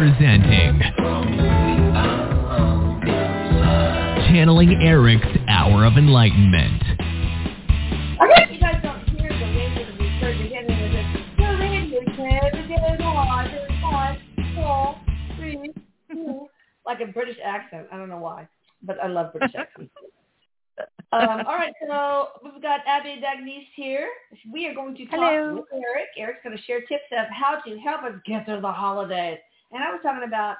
presenting Channeling Erik's Hour of Enlightenment. I you guys don't hear the wind the research again and it's the radio can again on one, four, three, two like a British accent. I don't know why. But I love British accents. um, all right, so we've got Abbie D'Agnese here. We are going to talk Hello. with Erik. Erik's going to share tips of how to help us get through the holidays. And I was talking about,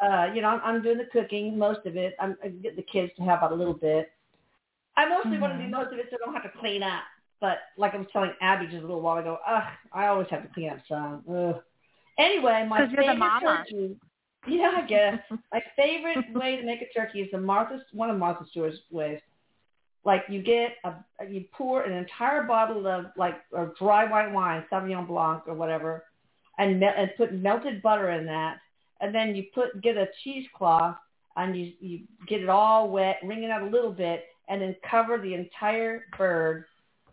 uh, you know, I'm, I'm doing the cooking, most of it. I'm, I'm getting the kids to help out a little bit. I mostly want to do most of it so I don't have to clean up. But like I was telling Abbie just a little while ago, ugh, I always have to clean up some. Ugh. Anyway, my 'Cause you're the favorite mama. turkey. Yeah, I guess. my favorite way to make a turkey is the Martha, one of Martha Stewart's ways. Like you get a, you pour an entire bottle of like or dry white wine, Sauvignon Blanc or whatever, and mel- and put melted butter in that, and then you put get a cheesecloth and you you get it all wet, wring it out a little bit, and then cover the entire bird.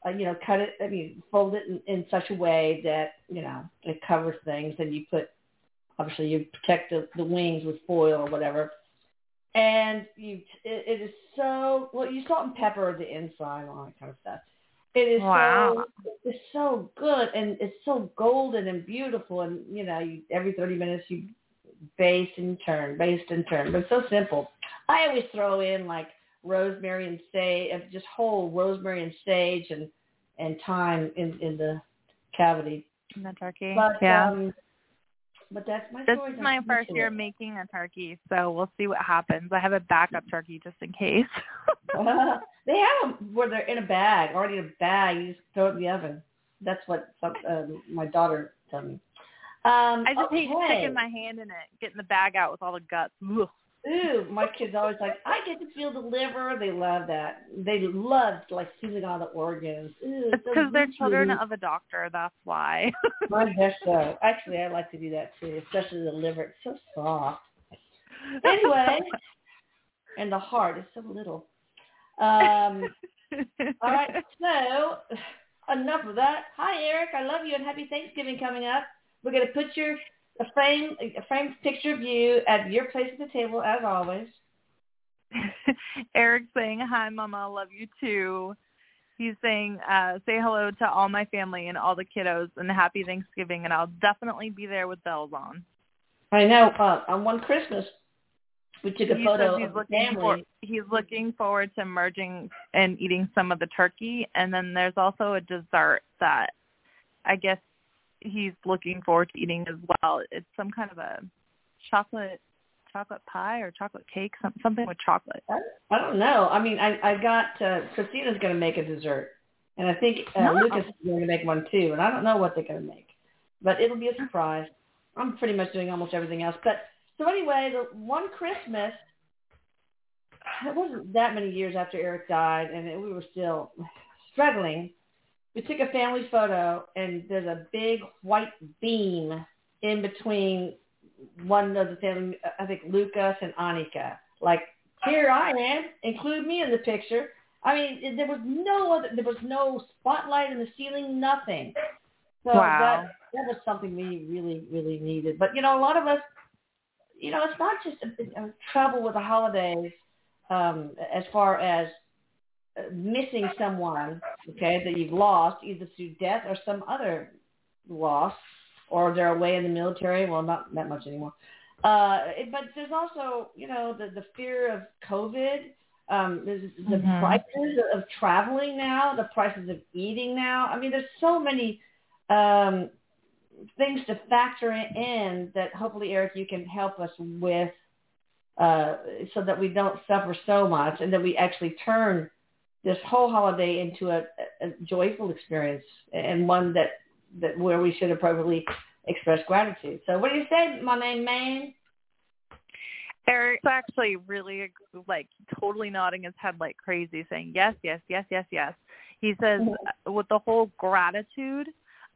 Uh, you know, cut it. I mean, fold it in, in such a way that you know it covers things. And you put obviously you protect the, the wings with foil or whatever. And you, it, it is so well. You salt and pepper the inside all that kind of stuff. It is Wow. so it's so good and it's so golden and beautiful. And you know, you, every thirty minutes you baste and turn, baste and turn. But it's so simple. I always throw in like rosemary and sage, uh, just whole rosemary and sage and and thyme in in the cavity. In the turkey. But yeah. um, but that's my this is my first year making a turkey, so we'll see what happens. I have a backup turkey just in case. they have them where they're in a bag, already in a bag. You just throw it in the oven. That's what some, um, my daughter told me. Um, I just hate okay. sticking my hand in it, getting the bag out with all the guts. Ugh. Ooh, my kids always like, I get to feel the liver. They love that. They love like feeling all the organs. Ooh, It's so because they're children of a doctor. That's why. I guess so. Actually, I like to do that too, especially the liver. It's so soft. Anyway, and the heart is so little. Um, all right, so enough of that. Hi, Erik. I love you and happy Thanksgiving coming up. We're going to put your a frame a framed picture of you at your place at the table as always. Erik saying, "Hi, Mama, I love you too." He's saying, uh, "Say hello to all my family and all the kiddos, and happy Thanksgiving." And I'll definitely be there with bells on. I know. Uh, on one Christmas, we took a he photo he's of the looking family. for he's looking forward to merging and eating some of the turkey and then there's also a dessert that I guess he's looking forward to eating as well. It's some kind of a chocolate chocolate pie or chocolate cake, some, something with chocolate. I, don't know. I mean, I, I got uh, Christina's going to make a dessert, and I think uh, No. Lucas is going to make one too. And I don't know what they're going to make, but it'll be a surprise. I'm pretty much doing almost everything else. But so anyway, the one Christmas, it wasn't that many years after Erik died, and it, we were still struggling. We took a family photo, and there's a big white beam in between one of the family, I think Lucas and Anika. Like, here I am, include me in the picture. I mean, there was no other, there was no spotlight in the ceiling, nothing. So Wow. that that was something we really, really needed. But you know, a lot of us, you know, it's not just a, a trouble with the holidays um, as far as missing someone, okay, that you've lost either through death or some other loss, or they're away in the military. Well, not that much anymore. Uh, it- but there's also, you know, the the fear of COVID. Um, the Mhm. prices of traveling now, the prices of eating now. I mean, there's so many um, things to factor in that hopefully, Erik, you can help us with uh, so that we don't suffer so much and that we actually turn this whole holiday into a, a joyful experience and one that, that where we should appropriately express gratitude. So what do you say, my main man? Erik's actually really like totally nodding his head like crazy, saying yes, yes, yes, yes, yes. He says uh, with the whole gratitude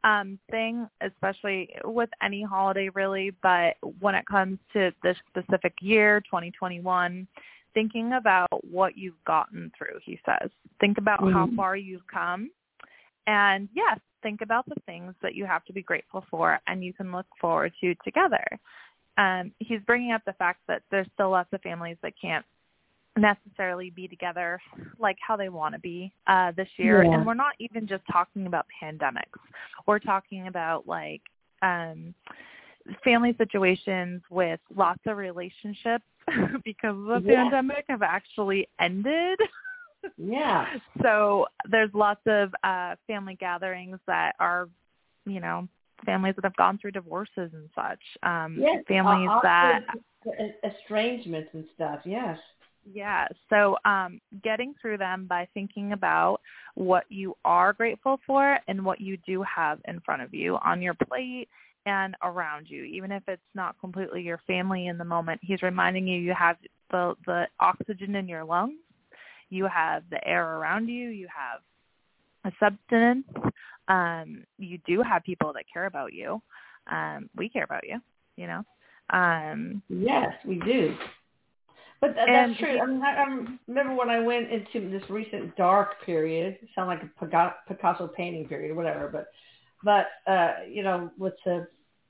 um thing, especially with any holiday really, but when it comes to this specific year, 2021, thinking about what you've gotten through, he says. Think about how Mhm. far you've come. And yes, think about the things that you have to be grateful for and you can look forward to together um, he's bringing up the fact that there's still lots of families that can't necessarily be together like how they want to be uh this year Yeah. and we're not even just talking about pandemics we're talking about like um family situations with lots of relationships because of the Yeah. pandemic have actually ended Yeah. so there's lots of uh family gatherings that are you know families that have gone through divorces and such um Yes. families uh, that estrangements and stuff. Yes. yeah so um getting through them by thinking about what you are grateful for and what you do have in front of you on your plate and around you even if it's not completely your family in the moment he's reminding you you have the the oxygen in your lungs you have the air around you you have a substance um you do have people that care about you um we care about you you know um Yes, we do. But And that's true. I, mean, I, I remember when I went into this recent dark period. It sounded like a Picasso painting period whatever. But but uh, you know, with the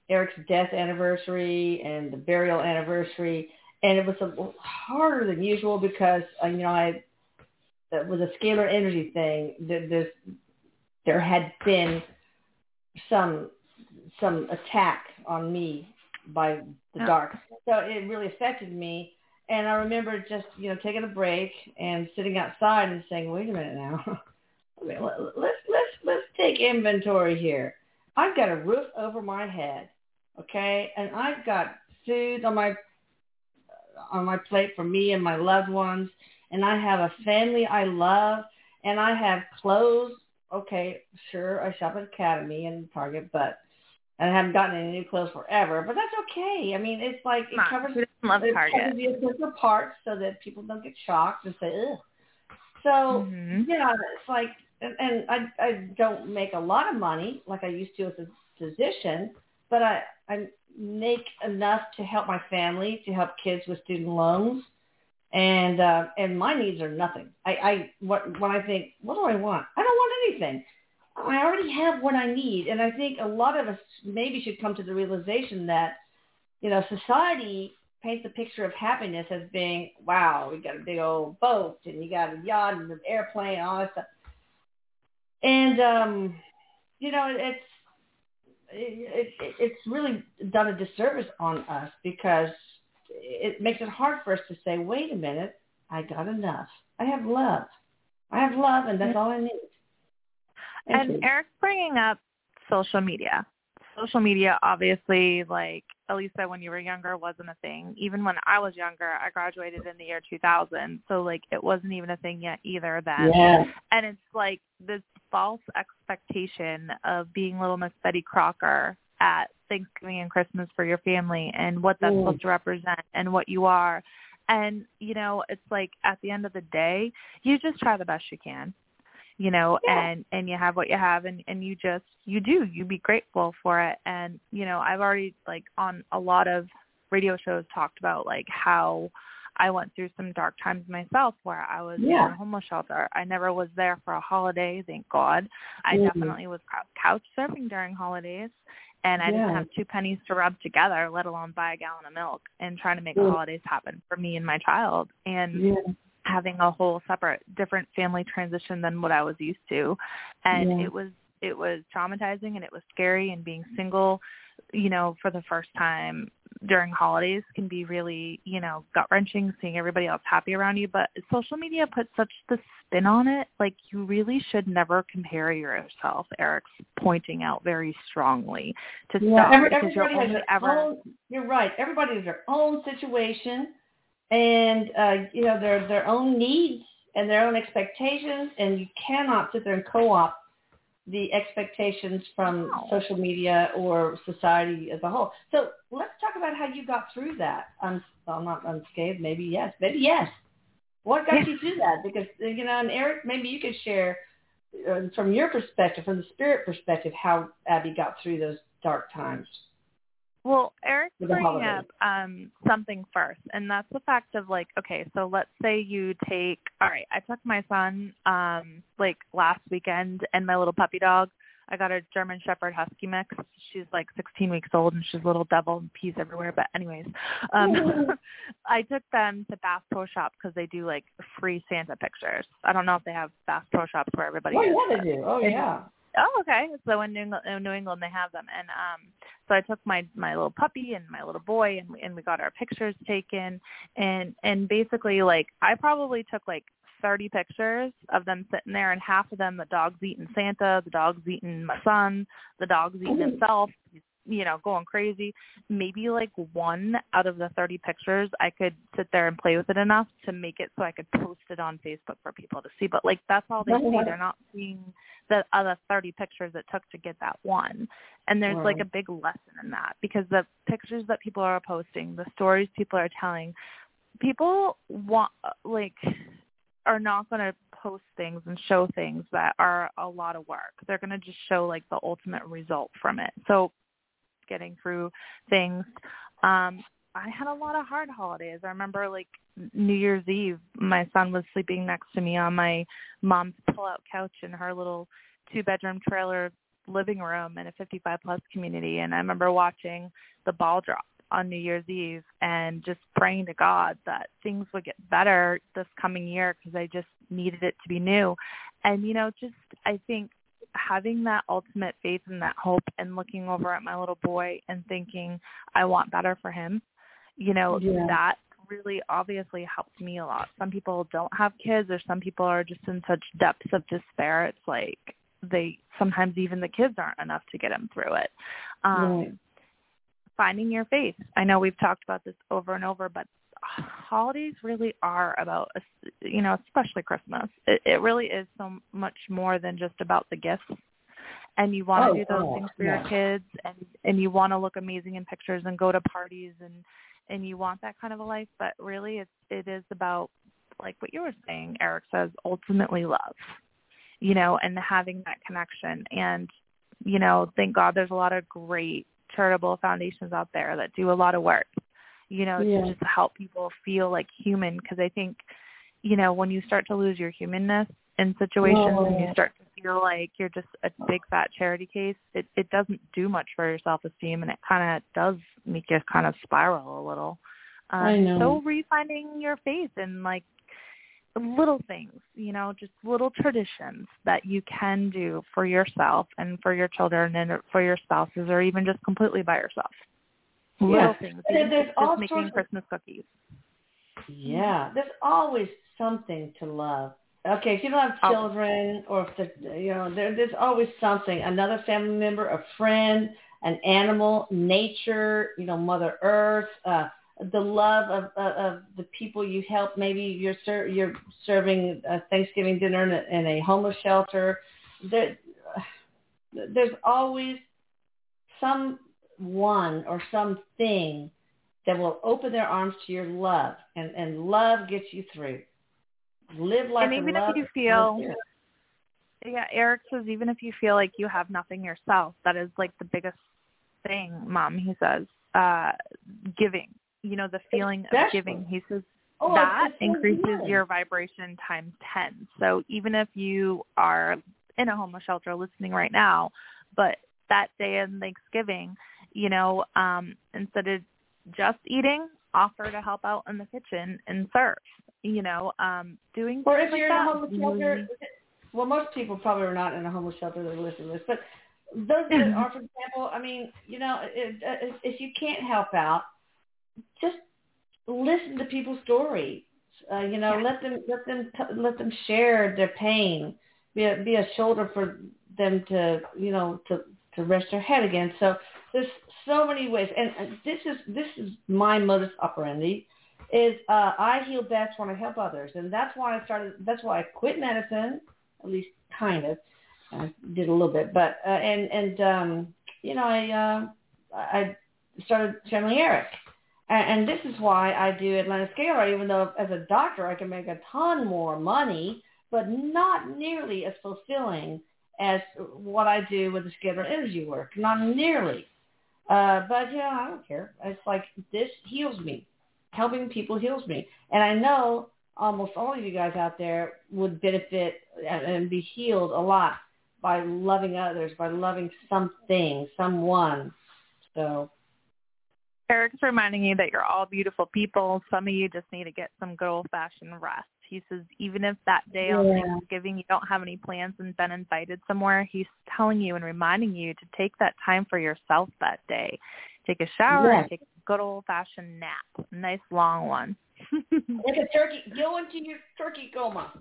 Erik's death anniversary and the burial anniversary, and it was a, harder than usual because uh, you know I that was a scalar energy thing. There, there had been some some attack on me by the Yeah. dark. So it really affected me. And I remember just, you know, taking a break and sitting outside and saying, wait a minute now. I mean, let- let's, let's, let's take inventory here. I've got a roof over my head. Okay. And I've got food on my, on my plate for me and my loved ones. And I have a family I love and I have clothes. Okay. Sure. I shop at Academy and Target, but and I haven't gotten any new clothes forever, but that's okay. I mean, it's like it on, covers who doesn't love it covers the essential parts so that people don't get shocked and say, ugh. So Mhm. yeah, it's like, and, and I I don't make a lot of money like I used to as a physician, but I I make enough to help my family, to help kids with student loans, and uh, and my needs are nothing. I I what when I think, what do I want? I don't want anything. I already have what I need, and I think a lot of us maybe should come to the realization that you know society paints a picture of happiness as being, wow, we got a big old boat and you got a yacht and an airplane and all that stuff. And um, you know, it's it, it, it's really done a disservice on us because it makes it hard for us to say, wait a minute, I got enough. I have love. I have love, and that's all I need. Thank you. And Erik's bringing up social media. Social media, obviously, like Elisa, when you were younger, wasn't a thing. Even when I was younger, I graduated in the year 2000, so like it wasn't even a thing yet either then. yeah. And it's like this false expectation of being little Miss Betty Crocker at Thanksgiving and Christmas for your family and what that's Mm. supposed to represent and what you are. And, you know, it's like at the end of the day, you just try the best you can. You know, Yeah. and and you have what you have and and you just you do. You be grateful for it and, you know, I've already like on a lot of radio shows talked about like how I went through some dark times myself where I was Yeah. in a homeless shelter. I never was there for a holiday, thank God. I Mhm. definitely was cou- couch surfing during holidays, and I didn't have two pennies to rub together, let alone buy a gallon of milk, and trying to make Mm. holidays happen for me and my child. And Yeah. Having a whole separate different family transition than what I was used to and Yeah. it was it was traumatizing and it was scary and being single you know for the first time during holidays can be really you know gut wrenching seeing everybody else happy around you but social media puts such the spin on it like you really should never compare yourself erik's pointing out very strongly to Yeah, stop every, because you're everybody has their ever own. You're right. Everybody has their own situation, and uh, you know their their own needs and their own expectations, and you cannot sit there and co-opt the expectations from No. social media or society as a whole. So let's talk about how you got through that. Un, well, not unscathed. Maybe yes. Maybe yes. What got you through that? Because you know, and Erik, maybe you could share uh, from your perspective, from the spirit perspective, how Abbie got through those dark times. Well, Erik's For the bringing holidays. up um, something first, and that's the fact of like, okay, so let's say you take, all right, I took my son um, like last weekend and my little puppy dog. I got a German Shepherd Husky mix. She's like 16 weeks old and she's a little devil and pees everywhere. But anyways, um, I took them to Bass Pro Shop because they do like free Santa pictures. I don't know if they have Bass Pro Shops where everybody Oh is. yeah, they do. Oh yeah. Oh, okay. So in New England, in New England, they have them, and um, so I took my my little puppy and my little boy, and and we got our pictures taken, and and basically like I probably took like 30 pictures of them sitting there, and half of them the dog's eating Santa, the dog's eating my son, the dog's eating himself, he's, you know, going crazy. Maybe like one out of the 30 pictures, I could sit there and play with it enough to make it so I could post it on Facebook for people to see. But like that's all they see. They're not seeing the uh, other 30 pictures it took to get that one. And there's like a big lesson in that because the pictures that people are posting, the stories people are telling, people want like are not going to post things and show things that are a lot of work. They're going to just show like the ultimate result from it. So getting through things um I had a lot of hard holidays. I remember like New Year's Eve, my son was sleeping next to me on my mom's pull-out couch in her little two-bedroom trailer living room in a 55 plus community and I remember watching the ball drop on New Year's Eve and just praying to God that things would get better this coming year because I just needed it to be new. And you know, just I think having that ultimate faith and that hope and looking over at my little boy and thinking I want better for him, you know, Yeah. that really obviously helped me a lot. Some people don't have kids or some people are just in such depths of despair. It's like they sometimes even the kids aren't enough to get them through it. Um Right. finding your faith. I know we've talked about this over and over, but holidays really are about, you know, especially Christmas. It, it really is so much more than just about the gifts. And you want to Oh, do those oh, things for yeah. your kids, and and you want to look amazing in pictures and go to parties and and you want that kind of a life. But really, it's it is about like what you were saying. Erik says ultimately love, you know, and having that connection. And you know, thank God there's a lot of great charitable foundations out there that do a lot of work, you know, Yeah. to just help people feel like human. Because I think, you know, when you start to lose your humanness in situations and you Oh. start to feel like you're just a big fat charity case, it it doesn't do much for your self esteem, and it kind of does make you kind of spiral a little. Um, I know. So refinding your faith and like little things, you know, just little traditions that you can do for yourself and for your children and for your spouses or even just completely by yourself. Little Yeah. things. And Even there's just all making sorts of- Christmas cookies. Yeah, there's always something to love. Okay, if you don't have Always. children, or if the, you know, there, there's always something. Another family member, a friend, an animal, nature, you know, Mother Earth, uh, the love of, of, of the people you help. Maybe you're ser- you're serving a Thanksgiving dinner in a, in a homeless shelter. There, there's always someone or something that will open their arms to your love, and and love gets you through. Live like And even if you feel- Yeah, Erik says even if you feel like you have nothing yourself, that is like the biggest thing, Mom. He says, uh, giving. You know, the feeling of giving. He says oh, that so increases your vibration times 10. So even if you are in a homeless shelter listening right now, but that day in Thanksgiving, you know, um, instead of just eating, offer to help out in the kitchen and serve, you know, um, doing Or things if like you're in a that. homeless shelter, well, most people probably are not in a homeless shelter that listen to this, but those that are, for example, I mean, you know, if, if, if you can't help out, just listen to people's stories. Uh, you know, Yeah. let them let them let them share their pain. Be a, be a shoulder for them to you know to to rest their head again. So there's so many ways, and, and this is this is my modus operandi. Is uh, I heal best when I help others, and that's why I started. That's why I quit medicine, at least kind of. I did a little bit, but uh, and and um, you know I uh, I started channeling Erik, and, and this is why I do Atlantis Scalar. Even though as a doctor I can make a ton more money, but not nearly as fulfilling as what I do with the scalar energy work. Not nearly. Uh, but you know I don't care. It's like this heals me. Helping people heals me, and I know almost all of you guys out there would benefit and and be healed a lot by loving others, by loving something, someone. So Erik's reminding you that you're all beautiful people. Some of you just need to get some good old fashioned rest. He says even if that day on Yeah. Thanksgiving you don't have any plans and been invited somewhere, he's telling you and reminding you to take that time for yourself that day. Take a shower take a good old fashioned nap. A nice long one. like a turkey, go into your turkey coma.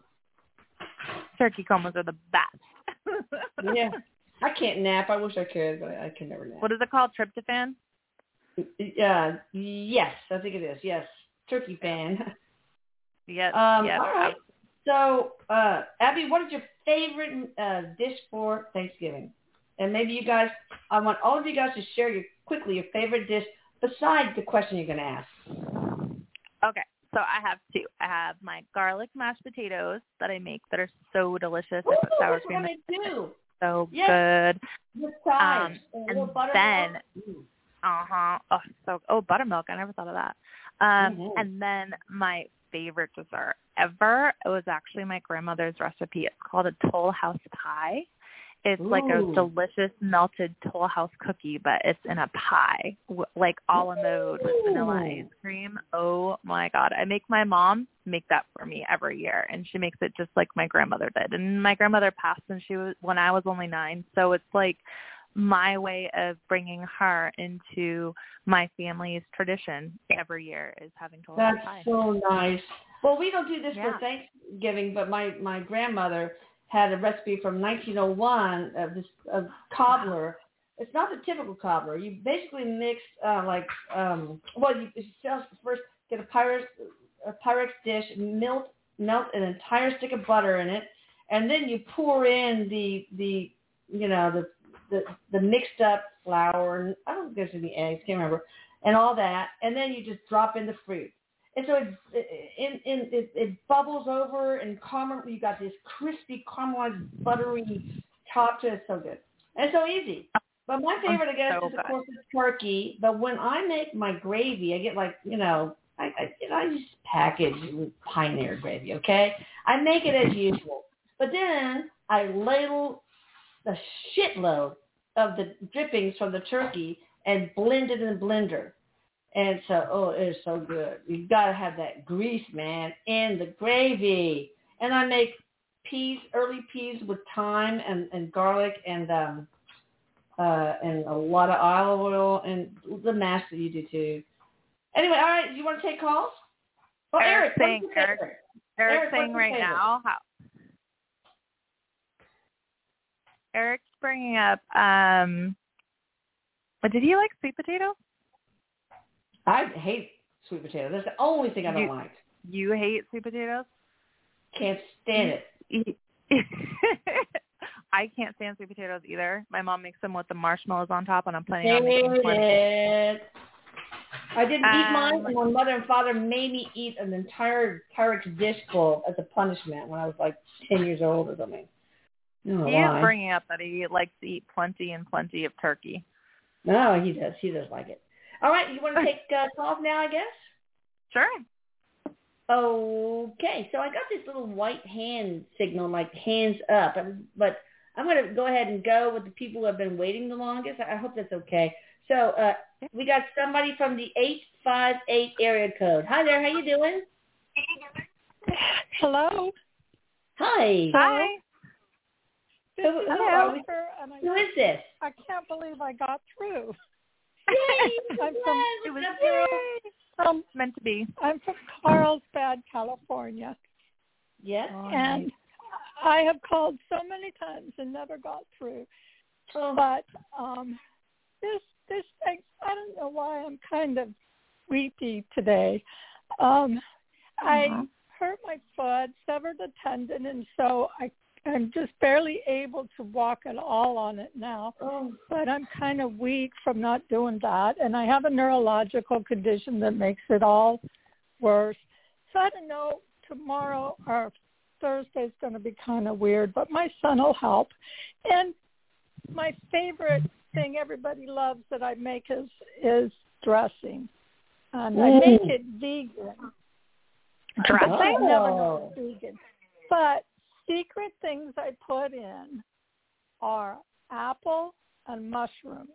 Turkey comas are the best. Yeah. I can't nap. I wish I could, but I, I can never nap. What is it called? Tryptophan? Uh, yes, I think it is. Yes, turkey fan. Yes. Um, yes. All right. So, uh, Abbie, what is your favorite uh, dish for Thanksgiving? And maybe you guys, I want all of you guys to share your quickly your favorite dish besides the question you're going to ask. Okay, so I have two. I have my garlic mashed potatoes that I make that are so delicious. I put sour cream I So Yes. good. With Um, and, a little and buttermilk. then- Mm. Uh huh. Oh, so oh buttermilk. I never thought of that. Um, Mhm. and then my favorite dessert ever. It was actually my grandmother's recipe. It's called a Toll House pie. It's like a delicious melted Toll House cookie, but it's in a pie, like a la mode with vanilla ice cream. Oh my god! I make my mom make that for me every year, and she makes it just like my grandmother did. And my grandmother passed when she was when I was only nine, so it's like my way of bringing her into my family's tradition every year is having House That's so nice. Well, we don't do this Yeah. for Thanksgiving, but my my grandmother had a recipe from 1901 of this of cobbler. It's not the typical cobbler. You basically mix uh, like um, well, you, you first get a Pyrex a Pyrex dish, melt melt an entire stick of butter in it, and then you pour in the the you know the the, the mixed up flour and I don't think there's any eggs, can't remember, and all that, and then you just drop in the fruit. And so it it, it, it, it bubbles over and caramel. You got this crispy caramelized buttery top to it. So good and so easy. But my favorite, I guess, so is of course the turkey. But when I make my gravy, I get like you know I I, you know, I just package Pioneer gravy. Okay, I make it as usual, but then I ladle a shitload of the drippings from the turkey and blend it in the blender. And so, oh, it is so good. You gotta have that grease, man, in the gravy. And I make peas, early peas with thyme and, and garlic and um uh and a lot of olive oil and the mash that you do too. Anyway, all right, you want to take calls? Well, Erik's Erik, saying- Erik- Erik's Erik, saying right favorite? now how Erik's bringing up um but did you like sweet potato? I hate sweet potato. That's the only thing I don't You- like. You hate sweet potatoes? Can't stand it. I can't stand sweet potatoes either. My mom makes them with the marshmallows on top, and I'm planning on Hate making plenty. it. I didn't eat mine, Um, and my mother and father made me eat an entire Pyrex dish full as a punishment when I was like 10 years old or something. I don't He why. is bringing up that he likes to eat plenty and plenty of turkey. No, he does. He does like it. All right, you want to take uh, calls now, I guess? Sure. Okay, so I got this little white hand signal, like hands up, but I'm going to go ahead and go with the people who have been waiting the longest. I hope that's okay. So uh, we got somebody from the 858 area code. Hi there, how you doing? Hello. Hi. Hi. This Who- is who are we? Jennifer, and I, Who is this? I can't believe I got through. Yay! I'm from- It was Um, Um, meant to be. I'm from Carlsbad, California, Yes. and I have called so many times and never got through. But um, this this thing, I don't know why I'm kind of weepy today. Um, Uh-huh. I hurt my foot, severed a tendon, and so I I'm just barely able to walk at all on it now. Oh, but I'm kind of weak from not doing that, and I have a neurological condition that makes it all worse. So I don't know. Tomorrow or Thursday's going to be kind of weird, but my son will help. And my favorite thing everybody loves that I make is is dressing, and I make Mm. it vegan. Dressing? I never know Oh. it's vegan, but secret things I put in are apple and mushrooms.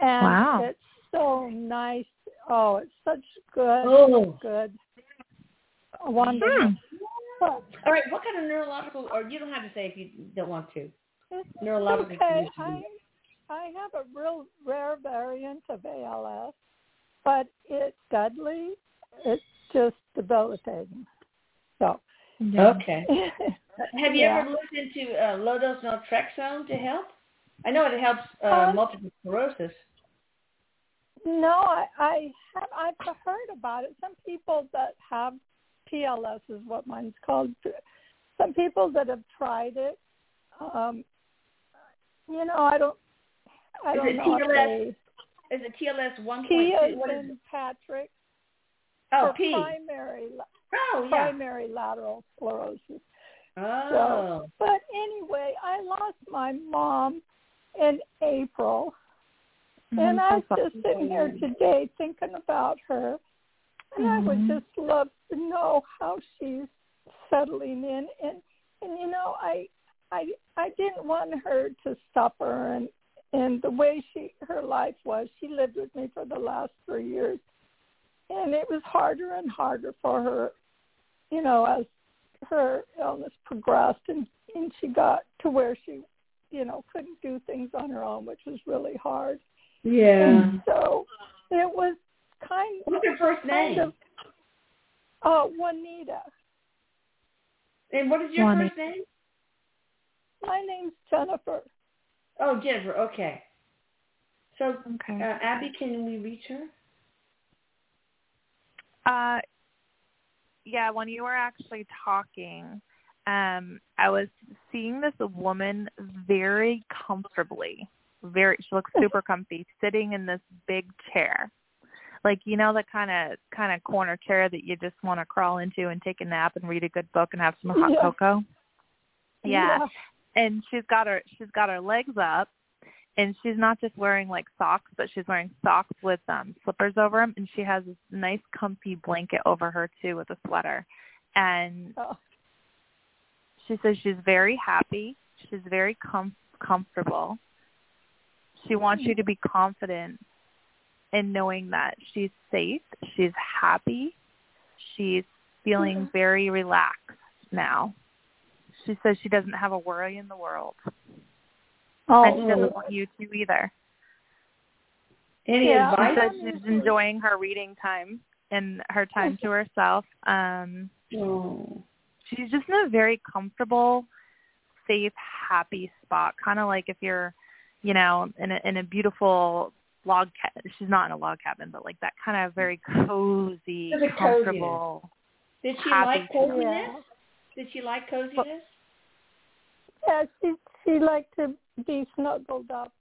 And Wow. it's so nice. Oh, it's such good, Oh. good, wonderful. Hmm. But All right. What kind of neurological, or you don't have to say if you don't want to. Neurological okay. condition. I I have a real rare variant of ALS, but it's deadly. It's just debilitating. So, Okay. Have you Yeah. ever looked into uh, low dose naltrexone to help? I know it helps uh, Uh, multiple sclerosis. no, I I have I've heard about it. Some people that have PLS is what mine's called. Some people that have tried it. Um, you know, I don't. I Is don't it know TLS? they. Is it TLS one P point as two? What is in? Patrick. Oh, P. primary Oh, yeah. primary lateral sclerosis. Oh. But anyway, I lost my mom in April, and I was just sitting here today thinking about her, and I would Mhm. just love to know how she's settling in. And and you know, I I I didn't want her to suffer, and and the way she her life was, she lived with me for the last three years, and it was harder and harder for her, you know, as her illness progressed and and she got to where she you know couldn't do things on her own which was really hard Yeah. and so it was kind What's your first kind name? of uh juanita and what is your Juanita. first name? my name's jennifer Oh, Jennifer. Okay. So, Okay. uh, Abbie, can we reach her? Uh, yeah, when you were actually talking, um, I was seeing this woman very comfortably. Very, she looks super comfy, sitting in this big chair, like you know the kind of kind of corner chair that you just want to crawl into and take a nap and read a good book and have some hot Yeah. cocoa. Yeah. and she's got her she's got her legs up and she's not just wearing like socks but she's wearing socks with um slippers over them and she has this nice comfy blanket over her too with a sweater. And Oh, she says she's very happy. She's very com- comfortable. She wants you to be confident in knowing that she's safe she's happy she's feeling very relaxed now. She says she doesn't have a worry in the world oh and she doesn't want you to either. Any Yeah. She advice? said she's enjoying her reading time and her time to herself. Um, Oh. she's just in a very comfortable, safe, happy spot. Kind of like if you're, you know, in a in a beautiful log cabin. She's not in a log cabin, but like that kind of very cozy, There's a coziness. comfortable. Did she happy like coziness? Did she like coziness? Yeah she she liked to be snuggled up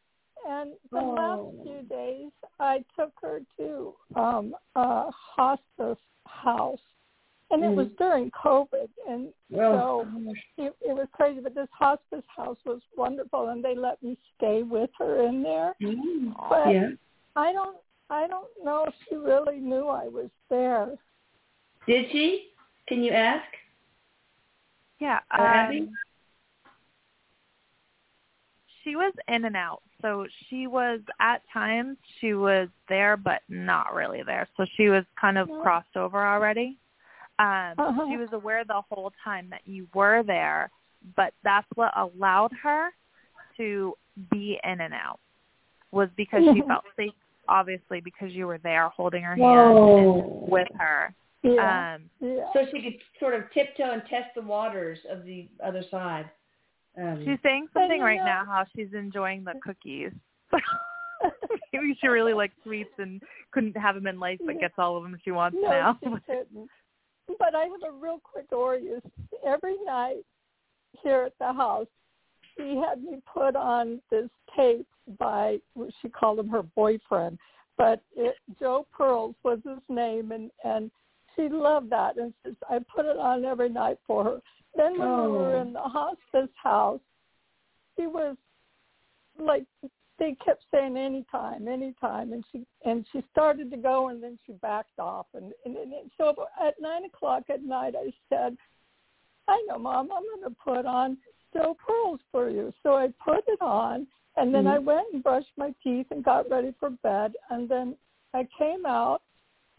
and the Oh. last few days i took her to um a hospice house and it was Mm. during covid and Oh, it, it was crazy, but this hospice house was wonderful, and they let me stay with her in there. Mm. But yeah. I don't, I don't know if she really knew I was there. Did she? Can you ask? Yeah. Uh, Abbie? She was in and out. So she was at times she was there but not really there. So she was kind of crossed over already. Um Uh-huh. she was aware the whole time that you were there, but that's what allowed her to be in and out was because she felt safe obviously because you were there holding her hand with her. Yeah, Um yeah. So she could sort of tiptoe and test the waters of the other side. Um, She's saying something right know- now how she's enjoying the cookies. Maybe she really likes sweets and couldn't have them in life, but gets all of them she wants no, now. she couldn't. But I have a real quick story. Every night here at the house, she had me put on this tape by she called him her boyfriend, but it, Joe Pearls was his name, and and she loved that, and so I put it on every night for her. Then when we were Oh. in the hospice house, she was like they kept saying anytime, anytime, and she and she started to go, and then she backed off, and and, and so at nine o'clock at night, I said, "I know, Mom, I'm going to put on still pearls for you. So I put it on and then Mhm. I went and brushed my teeth and got ready for bed and then I came out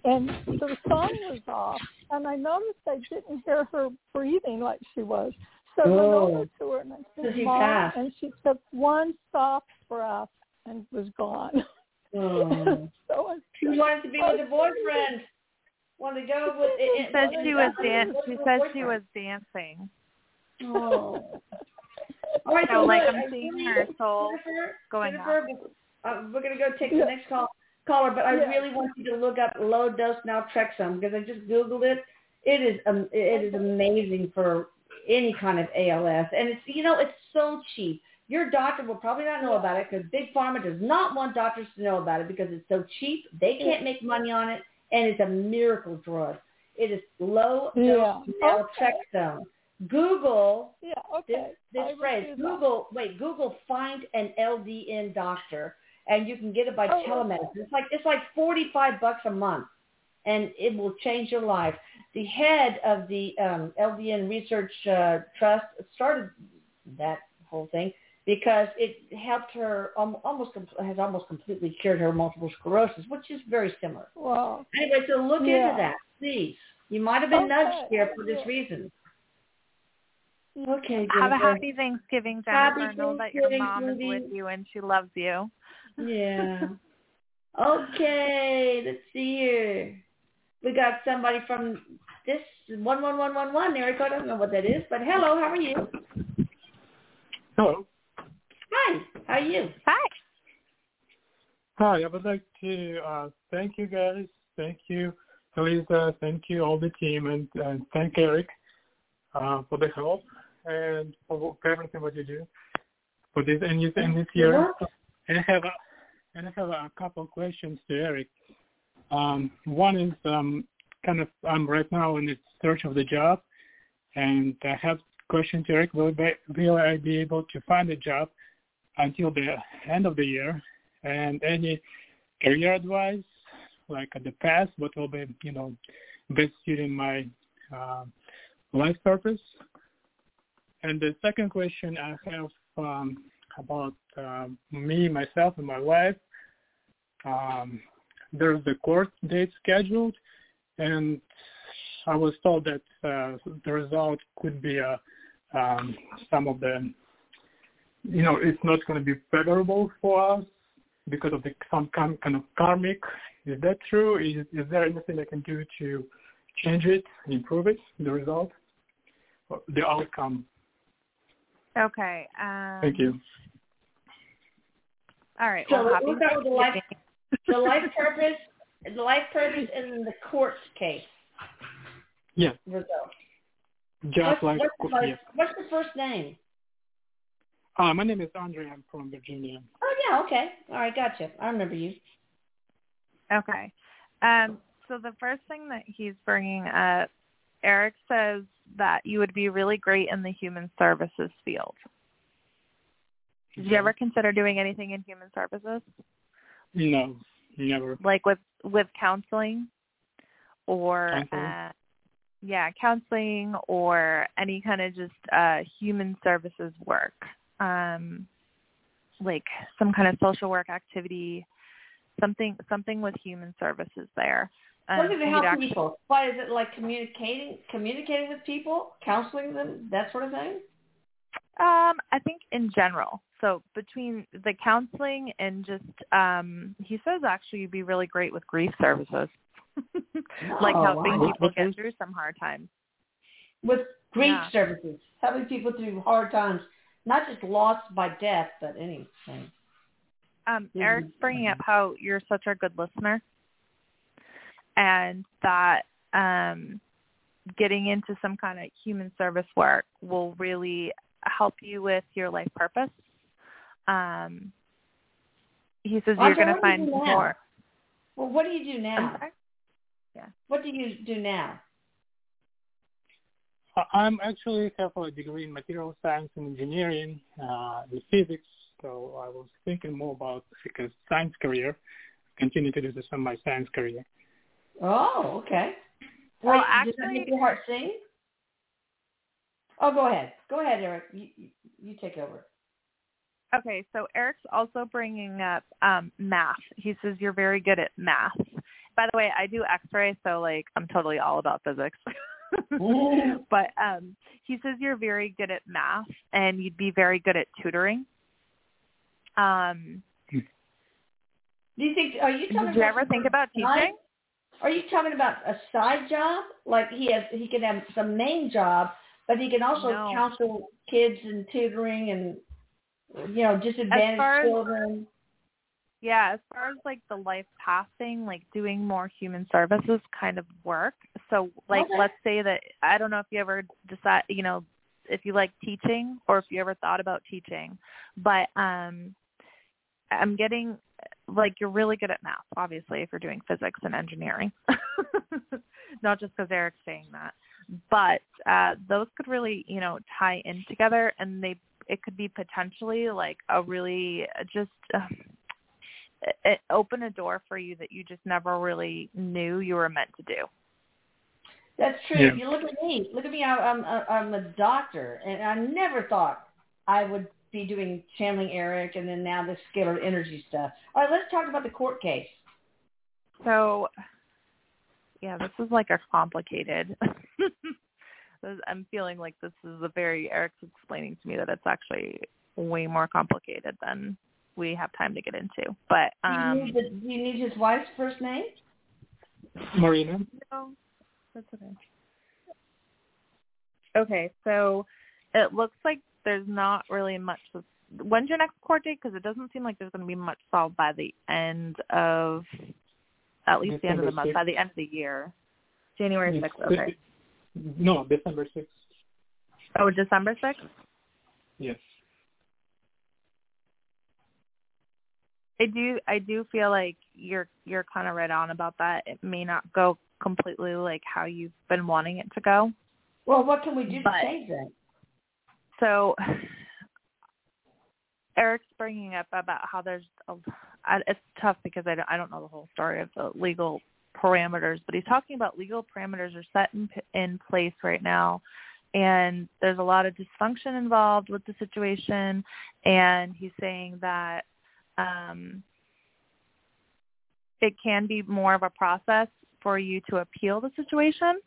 and the song was off and I noticed I didn't hear her breathing like she was. So I went Oh. over to her and I said, she Mom, passed. and she took one soft breath and was gone. Oh. so I She wanted to be with her boyfriend. Wanted to go with She it. said she was dan- dan- She said she was dancing. Oh. All right, So so like look, I'm seeing her soul Jennifer, going up. Uh, we're gonna go take Yeah. the next call caller, but I Yeah. really want you to look up low dose naltrexone because I just googled it. It is um, it is amazing for any kind of ALS, and it's you know it's so cheap. Your doctor will probably not know about it because Big Pharma does not want doctors to know about it because it's so cheap. They can't make money on it, and it's a miracle drug. It is low dose Yeah. naltrexone. Google Yeah, this, okay. I this phrase. Google, wait, Google find an LDN doctor, and you can get it by Oh, telemedicine. It's like it's like forty five bucks a month, and it will change your life. The head of the um, LDN Research uh, Trust started that whole thing because it helped her um, almost has almost completely cured her multiple sclerosis, which is very similar. Wow. Anyway, so look Yeah. into that, please. You might have been Okay, nudged here for this reason. Okay, Have a Jennifer. happy Thanksgiving, Happy Jennifer. Know that your Thanksgiving, mom is with you and she loves you. Yeah. okay, let's see here. We got somebody from this one one one one one area code. I don't know what that is, but hello, how are you? Hello. Hi, how are you? Hi. Hi, I would like to uh, thank you guys. Thank you, Elisa. Thank you, all the team, and, and thank Erik uh, for the help and for everything what you do for this and this, and this year. And have a, and I have a couple questions to Erik. Um, one is um, kind of I'm right now in the search of the job, and I have question to Erik. Will, will I be able to find a job until the end of the year? And any career advice, like the past, what will be you know best suiting my uh, life purpose? And the second question I have um, about uh, me, myself, and my wife. Um, there's the court date scheduled, and I was told that uh, the result could be uh, um, some of the, you know, it's not going to be favorable for us because of the some kind kind of karmic. Is that true? Is, is there anything I can do to change it, improve it, the result, the outcome? Okay. Um, Thank you. All right. So Well, happy we'll start with the life, the life purpose, the life purpose, and then the court case Yeah, result. just What's, like what's, the, first- yeah. what's the first name? Uh, my name is Andre. I'm from Virginia. Oh yeah, okay. All right, gotcha. I remember you. Okay. Um, so the first thing that he's bringing up, Erik says that you would be really great in the human services field. Did you ever consider doing anything in human services, No, never. like with with counseling, or Counseling? uh, yeah, counseling or any kind of just uh, human services work, um, like some kind of social work activity, something something with human services there. Um, What you'd help actually- people? Why is it like communicating, communicating with people, counseling them, that sort of thing? Um, I think in general. So between the counseling and just um he says actually you'd be really great with grief services. like Oh, helping wow. people get through some hard times. With grief Yeah. services, helping people through hard times, not just loss by death, but anything. Um Mhm. Erik's bringing up how you're such a good listener and that um getting into some kind of human service work will really help you with your life purpose. Um he says you're going to what do you find more. Well, what do you do now? sorry? What do you do now? I- I'm actually have a degree in material science and engineering, uh, in physics. So I was thinking more about like a science career, continue to do this on my science career. Oh, okay. Well, does that actually- make your heart sing? Oh, go ahead. Go ahead, Erik. You, you, you take over. Okay, so Erik's also bringing up um, math. He says you're very good at math. By the way, I do X-ray, so like I'm totally all about physics. but um, he says you're very good at math, and you'd be very good at tutoring. Um, Do you think? Are you did you ever think about teaching? Are you talking about a side job? Like he has, he can have some main job, but he can also No. counsel kids and tutoring and you know disadvantaged far as- children. Yeah, as far as like the life path thing, like doing more human services kind of work. So like Okay. let's say that I don't know if you ever decide, you know, if you like teaching or if you ever thought about teaching, but um I'm getting like you're really good at math, obviously, if you're doing physics and engineering. Not just because Erik's saying that, but uh, those could really, you know, tie in together, and they it could be potentially like a really uh, just uh, it, it open a door for you that you just never really knew you were meant to do. That's true. Yeah. You look at me. Look at me. I- I'm I'm a doctor, and I never thought I would be doing channeling Erik, and then now this scalar energy stuff. All right, let's talk about the court case. So, yeah, this is like a complicated. I'm feeling like this is a very Erik's explaining to me that it's actually way more complicated than we have time to get into. But Do you, um, need the, do you need his wife's first name? Marina. no, that's okay. Okay, so it looks like there's not really much. When's your next court date? Because it doesn't seem like there's going to be much solved by the end of, at least the end of the month, 6th. by the end of the year. January It's- 6th, okay. No, December 6th. Oh, December 6th? Yes. I do I do feel like you're you're kind of right on about that. It may not go completely like how you've been wanting it to go. Well, what can we do to But- change that? So Erik's bringing up about how there's a, it's tough because I don't, I don't know the whole story of the legal parameters, but he's talking about legal parameters are set in in place right now and there's a lot of dysfunction involved with the situation and he's saying that um it can be more of a process for you to appeal the situation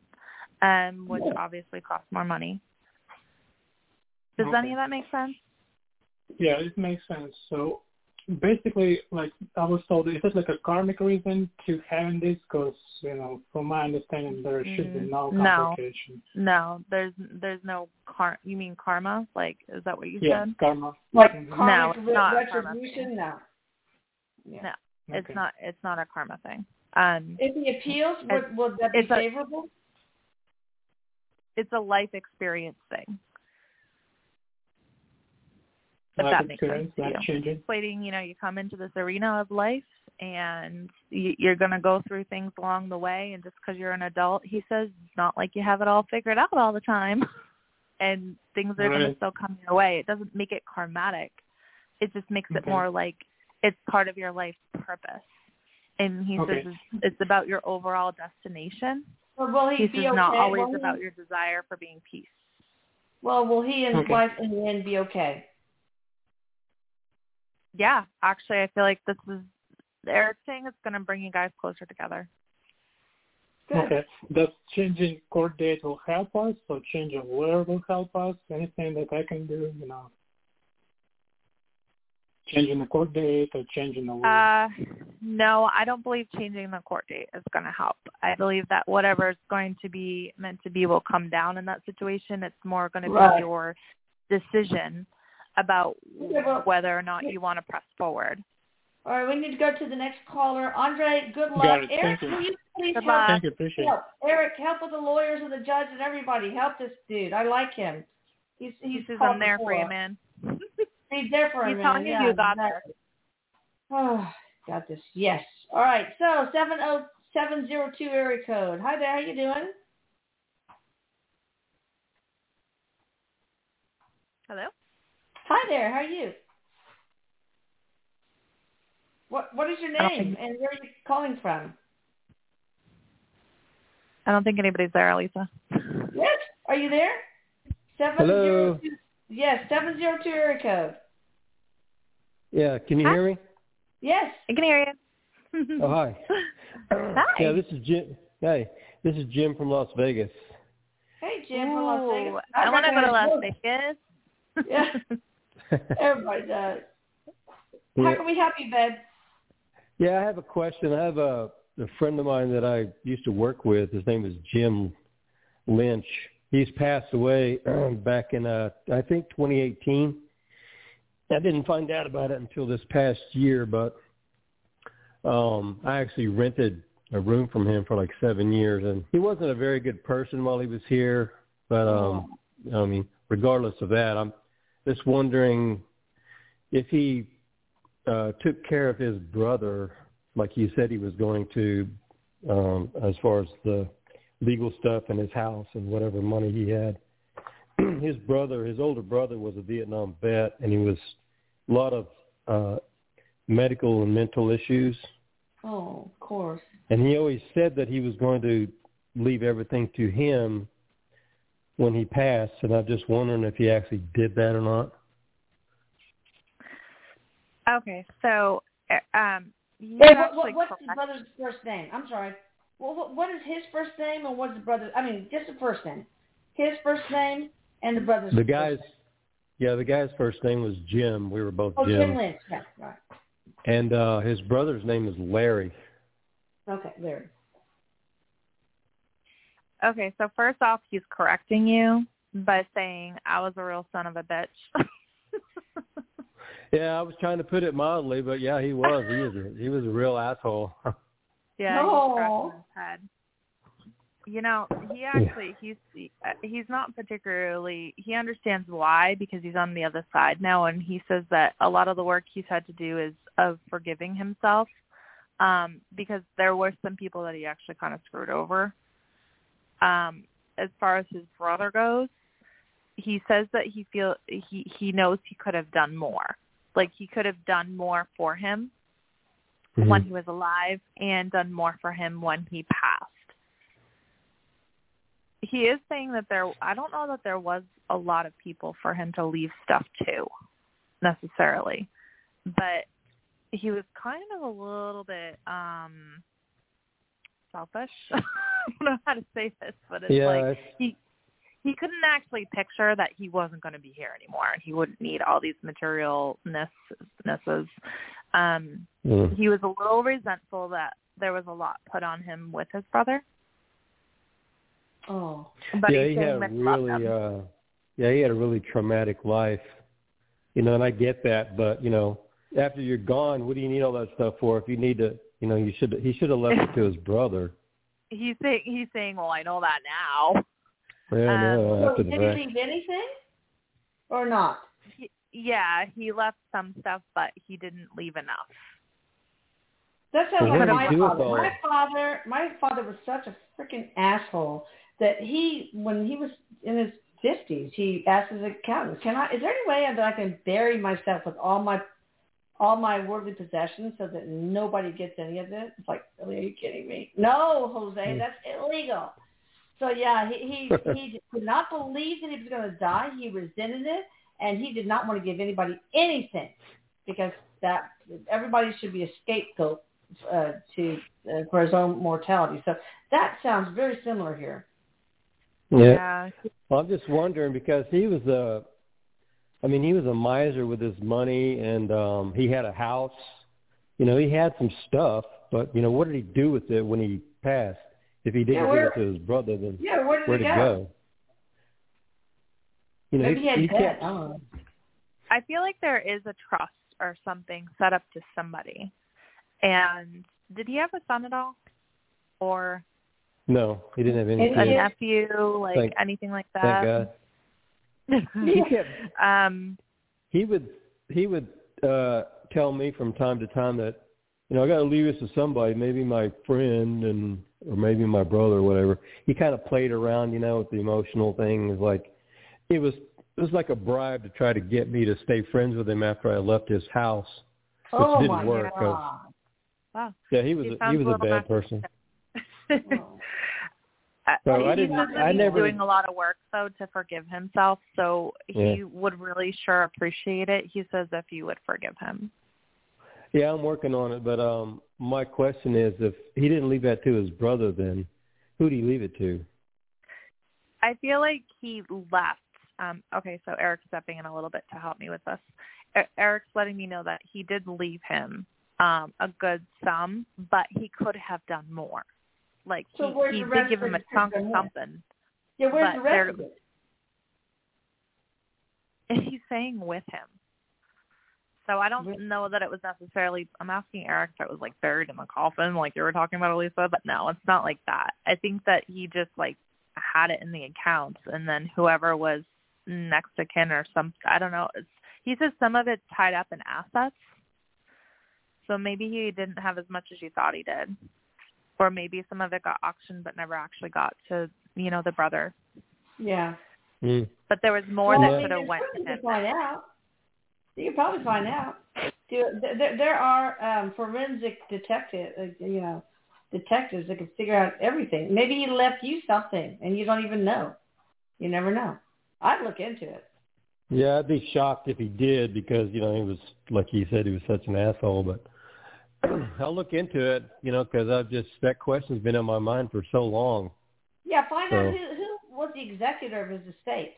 um which obviously costs more money. Does Okay. any of that make sense? Yeah, it makes sense. So basically, like I was told, is it like a karmic reason to having this? Because you know, from my understanding, there should be Mm, no no. complication. No, there's there's no car. You mean karma? Like, is that what you Yeah, said? karma. Like Mhm. karmic it's not karma retribution? No. Yeah. No. It's not. It's not a karma thing. Um, If he appeals, would, would that be It's a- favorable? it's a life experience thing. If Life that makes sense experience, to you. changing. Waiting, you know, you come into this arena of life, and you, you're going to go through things along the way. And just because you're an adult, he says, it's not like you have it all figured out all the time, and things are going to still come your way. It doesn't make it karmatic. It just makes it more like it's part of your life's purpose. And he Okay. says it's, it's about your overall destination. Or will he He be says okay? not always will he- about your desire for being peace. Well, will he and his Okay. wife in the end be okay? Yeah, actually, I feel like this is Erik saying it's going to bring you guys closer together. Good. Okay. Does changing court date will help us, or changing of where will help us? Anything that I can do, you know? Changing the court date or changing the word? Uh, no, I don't believe changing the court date is going to help. I believe that whatever is going to be meant to be will come down in that situation. It's more going to Right. be your decision about whether or not you want to press forward. All right, we need to go to the next caller. Andre, good luck. Got it. Erik, Thank you. will you please Good help. Thank you, appreciate it. help? Erik, help with the lawyers and the judge and everybody. Help this dude. I like him. He's he's He says, called I'm there for you, man. He's there for He's him. telling man. you yeah, you got exactly. Oh, got this. Yes. All right. So seven oh seven zero two area code. Hi there. How you doing? Hello? Hi there. How are you? What What is your name and where are you calling from? I don't think anybody's there, Lisa. Yes. Are you there? Seven Hello. zero two. Yes, seven zero two area code. Yeah, can you Hi. hear me? Yes. I can hear you. Oh, hi. Hi. Yeah, this is Jim. Hey, this is Jim from Las Vegas. Hey, Jim from Las Vegas. Ooh, I want to go to Las Vegas. Yeah. Everybody does. How yeah, can we help you, Ben? yeah, I have a question. I have a, a friend of mine that I used to work with. His name is Jim Lynch. He's passed away back in, uh, I think, 2018. I didn't find out about it until this past year, but um, I actually rented a room from him for like seven years, and he wasn't a very good person while he was here. But um, I mean, regardless of that, I'm just wondering if he uh, took care of his brother like he said he was going to, um, as far as the legal stuff in his house and whatever money he had. his brother, his older brother, was a Vietnam vet, and he was a lot of uh, medical and mental issues. Oh, of course. And he always said that he was going to leave everything to him when he passed, and I'm just wondering if he actually did that or not. Okay, so uh, um, you Hey, what, what, what's his brother's first name? I'm sorry. Well, what, what is his first name and what's the brother? I mean, just the first name. His first name and the brother's. The first guy's, name. yeah, the guy's first name was Jim. We were both Oh, Jim. Jim Lynch. Yeah, right. And uh, his brother's name is Larry. Okay, there. Okay, so first off, he's correcting you by saying I was a real son of a bitch. Yeah, I was trying to put it mildly, but yeah, he was. He was a, he was a real asshole. yeah, No. he's scratching his head. You know, he actually he's uh, he's not particularly he understands why because he's on the other side now and he says that a lot of the work he's had to do is of forgiving himself um because there were some people that he actually kind of screwed over. Um as far as his brother goes, he says that he feel he he knows he could have done more. Like he could have done more for him when he was alive and done more for him when he passed. He is saying that there I don't know that there was a lot of people for him to leave stuff to necessarily. But he was kind of a little bit um selfish. I don't know how to say this, but it's yeah, like it's- he he couldn't actually picture that he wasn't going to be here anymore. He wouldn't need all these materialnesses. Um, mm. he was a little resentful that there was a lot put on him with his brother. Oh. But yeah, he's he saying had a that he loved really, uh, yeah, he had a really traumatic life. You know, and I get that, but you know, after you're gone, what do you need all that stuff for? If you need to, you know, you should he should have left it to his brother. He's saying he's saying, "Well, I know that now." Yeah, Um, no, So did he leave anything or not? He, yeah, he left some stuff, but he didn't leave enough. That Well, like my he father. My father, my father was such a freaking asshole that he, when he was in his fifties, he asked his accountant, "Can I? Is there any way that I can bury myself with all my, all my worldly possessions so that nobody gets any of it?" It's like, really, are you kidding me? No, Jose, Hmm. that's illegal. So yeah, he he he did not believe that he was going to die. He resented it, and he did not want to give anybody anything because that everybody should be a scapegoat uh, to uh, for his own mortality. So that sounds very similar here. Yeah. Well, I'm just wondering because he was a, I mean, he was a miser with his money, and um he had a house. You know, he had some stuff, but you know, what did he do with it when he passed? If he didn't Yeah, give it to his brother, then Yeah, where did where'd it it go? go? You know, Maybe he had he debt. kept, I don't know. I feel like there is a trust or something set up to somebody. And did he have a son at all, or no, he didn't have any And a kids. he- nephew, like Thank- anything like Thank that? God. Um, he would he would uh tell me from time to time that you know I got to leave this to somebody, maybe my friend and or maybe my brother or whatever. He kind of played around, you know, with the emotional thing. It like it was it was like a bribe to try to get me to stay friends with him after I left his house. Which oh didn't work. wow. Yeah, he was He a, he was a bad person. So he I didn't- I he's never- doing a lot of work though to forgive himself, so he Yeah. would really sure appreciate it. He says if you would forgive him. Yeah, I'm working on it, but um, my question is, if he didn't leave that to his brother, then who did he leave it to? I feel like he left. Um, okay, so Erik's stepping in a little bit to help me with this. E- Erik's letting me know that he did leave him um, a good sum, but he could have done more. Like So he, he did give him a chunk of something. Yeah, where's the rest of it? He's saying with him. So I don't know that it was necessarily. I'm asking Erik if it was like buried in the coffin, like you were talking about, Elisa. But no, it's not like that. I think that he just like had it in the accounts, and then whoever was next to kin or some, I don't know. It's, he says some of it's tied up in assets, so maybe he didn't have as much as you thought he did, or maybe some of it got auctioned but never actually got to you know the brother. Yeah. Hmm. But there was more well, that I mean, could have went something to to him. find out. You can probably find out. There, there, there are um, forensic detective, uh, you know, detectives that can figure out everything. Maybe he left you something and you don't even know. You never know. I'd look into it. Yeah, I'd be shocked if he did because you know he was like he said he was such an asshole. But I'll look into it, you know, because I've just that question's been on my mind for so long. Yeah, find out who who was the executor of his estate.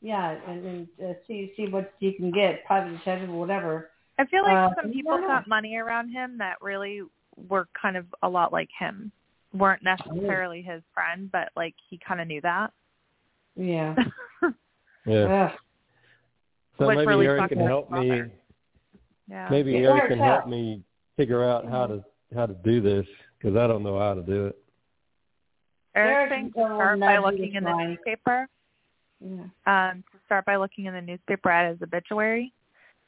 Yeah, and, and uh, see see what you can get, private detective or whatever. I feel like Uh, some people don't got money around him that really were kind of a lot like him. weren't necessarily his friend, but like he kind of knew that. Yeah. Yeah. Ugh. So Which maybe really Erik can help his me. yeah. Maybe Yeah, Erik Erik can help. help me figure out how to how to do this because I don't know how to do it. Erik Erik thinks will to start by looking in the try. newspaper. Yeah. Um, to start by looking in the newspaper at his obituary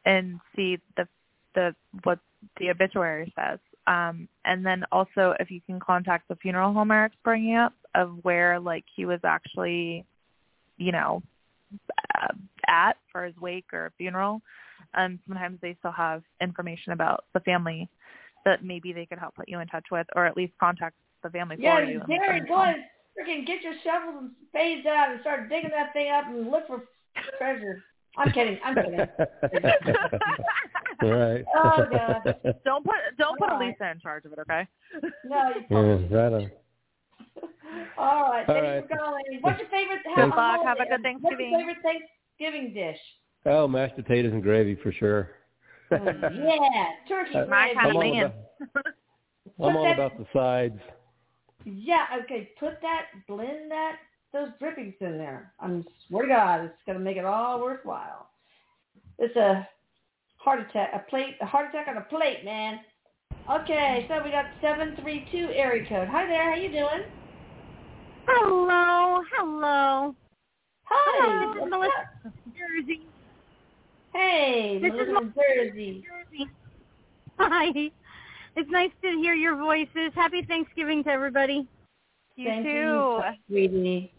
and see the the what the obituary says. Um, and then also if you can contact the funeral home Erik's bringing up of where like he was actually, you know, uh, at for his wake or funeral. Um, sometimes they still have information about the family that maybe they could help put you in touch with, or at least contact the family Yeah, for you. and let Gary, them go know. ahead. Freaking get your shovels and spades out and start digging that thing up and look for treasure. I'm kidding. I'm kidding. right. Oh, God. Don't put don't put All right. Elisa in charge of it, okay? No, you yeah, probably right on. All right. All Thank right. you for calling. What's your favorite? Good how- luck. Have a good Thanksgiving. What's your favorite Thanksgiving dish? Oh, mashed potatoes and gravy for sure. Mm-hmm. Yeah, turkey uh, My gravy. kind I'm of all man. about, I'm all that- about the sides. Yeah, okay. Put that, blend that, those drippings in there. I'm swear to God, it's gonna make it all worthwhile. It's a heart attack, a plate, a heart attack on a plate, man. Okay, so we got seven three two area code. Hi there, how you doing? Hello, hello. Hi. Hello, this is Melissa up? from Jersey. Hey, This is from Jersey. Jersey. Hi. It's nice to hear your voices. Happy Thanksgiving to everybody. You Thank too. you, sweetie.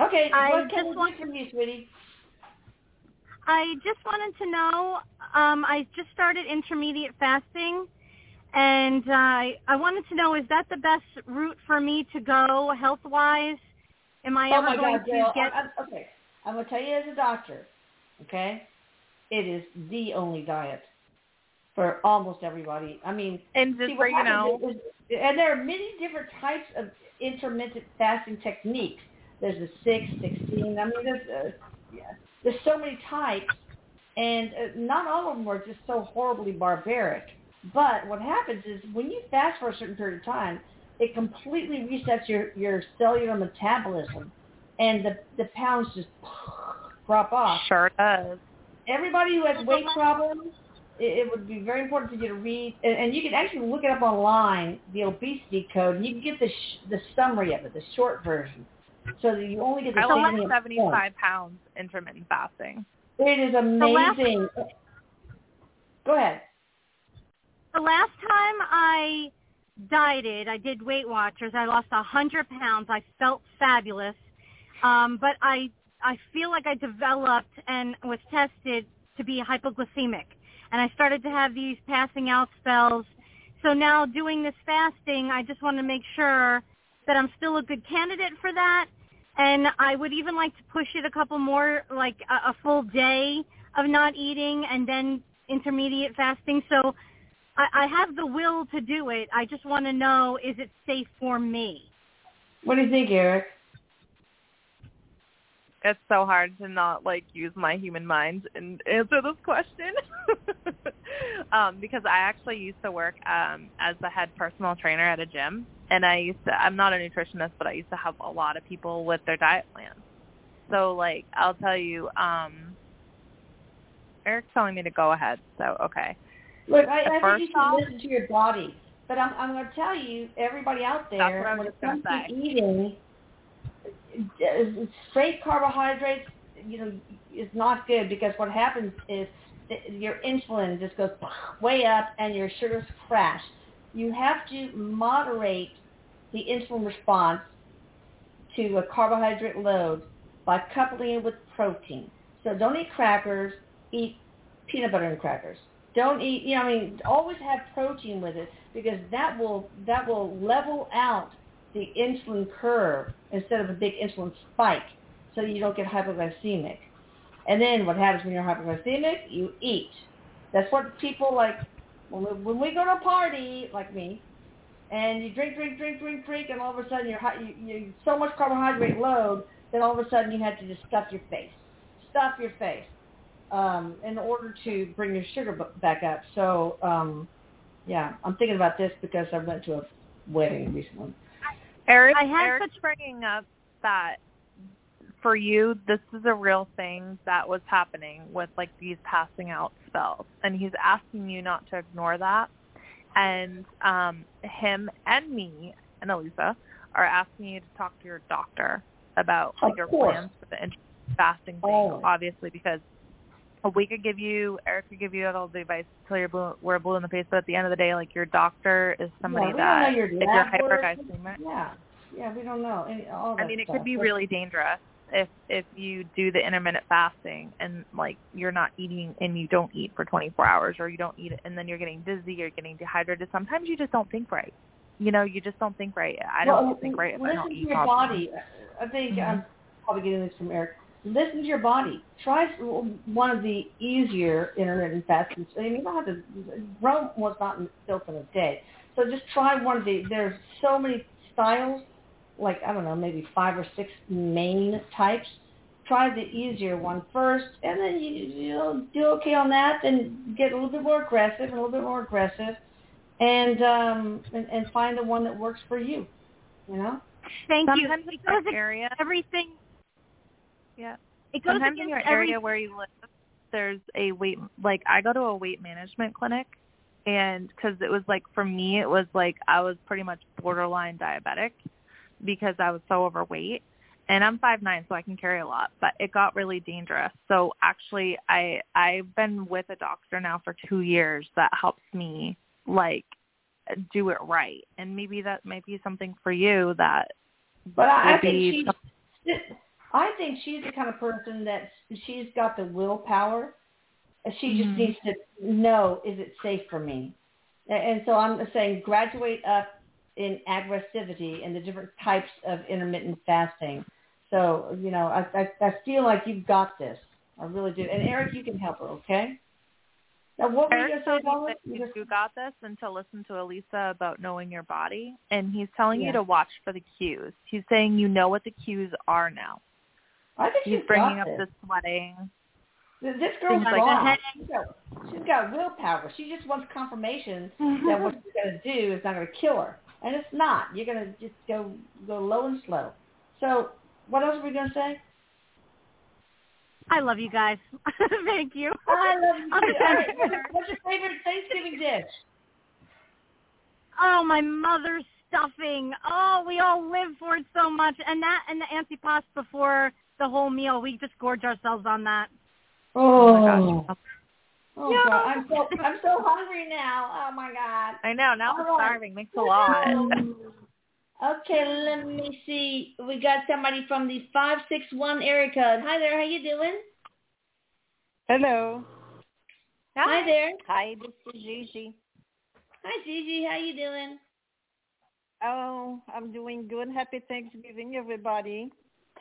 Okay, I what can just we want- do for you, sweetie? I just wanted to know, um, I just started intermediate fasting, and uh, I I wanted to know, is that the best route for me to go health-wise? Am I oh ever going God, to Gail. get... I, I, okay, I'm gonna tell you as a doctor. Okay, it is the only diet for almost everybody. I mean, And see, just what for you know, happens is, and there are many different types of intermittent fasting techniques. There's the six, sixteen. I mean, there's uh, yeah, there's so many types, and uh, not all of them are just so horribly barbaric. But what happens is when you fast for a certain period of time, it completely resets your your cellular metabolism, and the the pounds just drop off sure does. everybody who has weight problems, it, it would be very important for you to read, and, and you can actually look it up online, the obesity code, and you can get the sh- the summary of it, the short version, so that you only get the I lost seventy five pounds intermittent fasting. It is last- amazing. Go ahead. The last time I dieted, I did Weight Watchers. I lost a hundred pounds. I felt fabulous, um, but I I feel like I developed and was tested to be hypoglycemic, and I started to have these passing out spells. So now doing this fasting, I just want to make sure that I'm still a good candidate for that. And I would even like to push it a couple more, like a, a full day of not eating and then intermediate fasting. So I, I have the will to do it. I just want to know, is it safe for me? What do you think, Erik? It's so hard to not like use my human mind and answer this question. um, because I actually used to work um as the head personal trainer at a gym and I used to I'm not a nutritionist but I used to help a lot of people with their diet plans. So like I'll tell you, um Erik's telling me to go ahead, so okay. Look, I, I think you should listen to your body. But I'm, I'm going to tell you, everybody out there, what I was when it comes to eating, straight carbohydrates, you know, is not good because what happens is your insulin just goes way up and your sugars crash. You have to moderate the insulin response to a carbohydrate load by coupling it with protein. So don't eat crackers, eat peanut butter and crackers. Don't eat, you know, I mean, always have protein with it because that will that will level out the insulin curve instead of a big insulin spike, so you don't get hypoglycemic. And then what happens when you're hypoglycemic? You eat. That's what people like when we, when we go to a party, like me, and you drink, drink, drink, drink, drink, and all of a sudden you're you, you so much carbohydrate load that all of a sudden you have to just stuff your face, stuff your face, um, in order to bring your sugar back up. So um, yeah, I'm thinking about this because I went to a wedding recently. Erik, I had Erik's such- bringing up that for you, this is a real thing that was happening with like these passing out spells, and he's asking you not to ignore that. And um, him and me and Elisa are asking you to talk to your doctor about like Of your course. plans for the intermittent fasting thing, Always. obviously because we could give you Erik could give you all the advice till you're blue, we're blue in the face, but at the end of the day, like your doctor is somebody yeah, that your if you're hyperglycemic, Yeah, yeah, we don't know any, all that I mean, it stuff. could be But- really dangerous if if you do the intermittent fasting and like you're not eating and you don't eat for 24 hours or you don't eat it and then you're getting dizzy, you're getting dehydrated. Sometimes you just don't think right. You know, you just don't think right. I don't well, think right if I don't to eat your body. I think Mhm. I'm probably getting this from Erik. Listen to your body. Try one of the easier intermittent fasting. I mean, you don't have to. Rome was not built in a day, so just try one of the. There's so many styles, like I don't know, maybe five or six main types. Try the easier one first, and then you you'll do okay on that. Then get a little bit more aggressive, and a little bit more aggressive, and um and, and find the one that works for you. You know. Thank you. Sometimes It in goes your area, everything. Yeah. It goes Sometimes in your every- area where you live, there's a weight like I go to a weight management clinic, and because it was like for me, it was like I was pretty much borderline diabetic because I was so overweight, and I'm five nine, so I can carry a lot. But it got really dangerous. So actually, I I've been with a doctor now for two years that helps me like do it right, and maybe that might be something for you that But I, I think be she's. I think she's the kind of person that she's got the willpower. She just Mhm. needs to know is it safe for me, and, so I'm saying graduate up in aggressivity and the different types of intermittent fasting. So you know, I I, I feel like you've got this. I really do. And Erik, you can help her, okay? Now, what were you Erik going to say, told me Donna? You you, just- you got this and to listen to Elisa about knowing your body. And he's telling Yeah. you to watch for the cues. He's saying you know what the cues are now. I think He's she's bringing up this. the sweating. This girl's like gone. that. She's got, she's got willpower. She just wants confirmation that what she's going to do is not going to kill her, and it's not. You're going to just go go low and slow. So, what else are we going to say? I love you guys. Thank you. I love you. I'm too. All right, what's your- what's your favorite Thanksgiving dish? Oh, my mother's stuffing. Oh, we all live for it so much. And that and the antipasto before the whole meal. We just gorge ourselves on that. Oh, oh my gosh. Oh Yeah. God, I'm so I'm so hungry now. Oh my God. I know. Now I'm All right. starving. Thanks a lot. Okay, let me see. We got somebody from the five six one area code. Hi there. How you doing? Hello. Hi there. Hi, this is Gigi. Hi, Gigi. How you doing? Oh, I'm doing good. Happy Thanksgiving, everybody.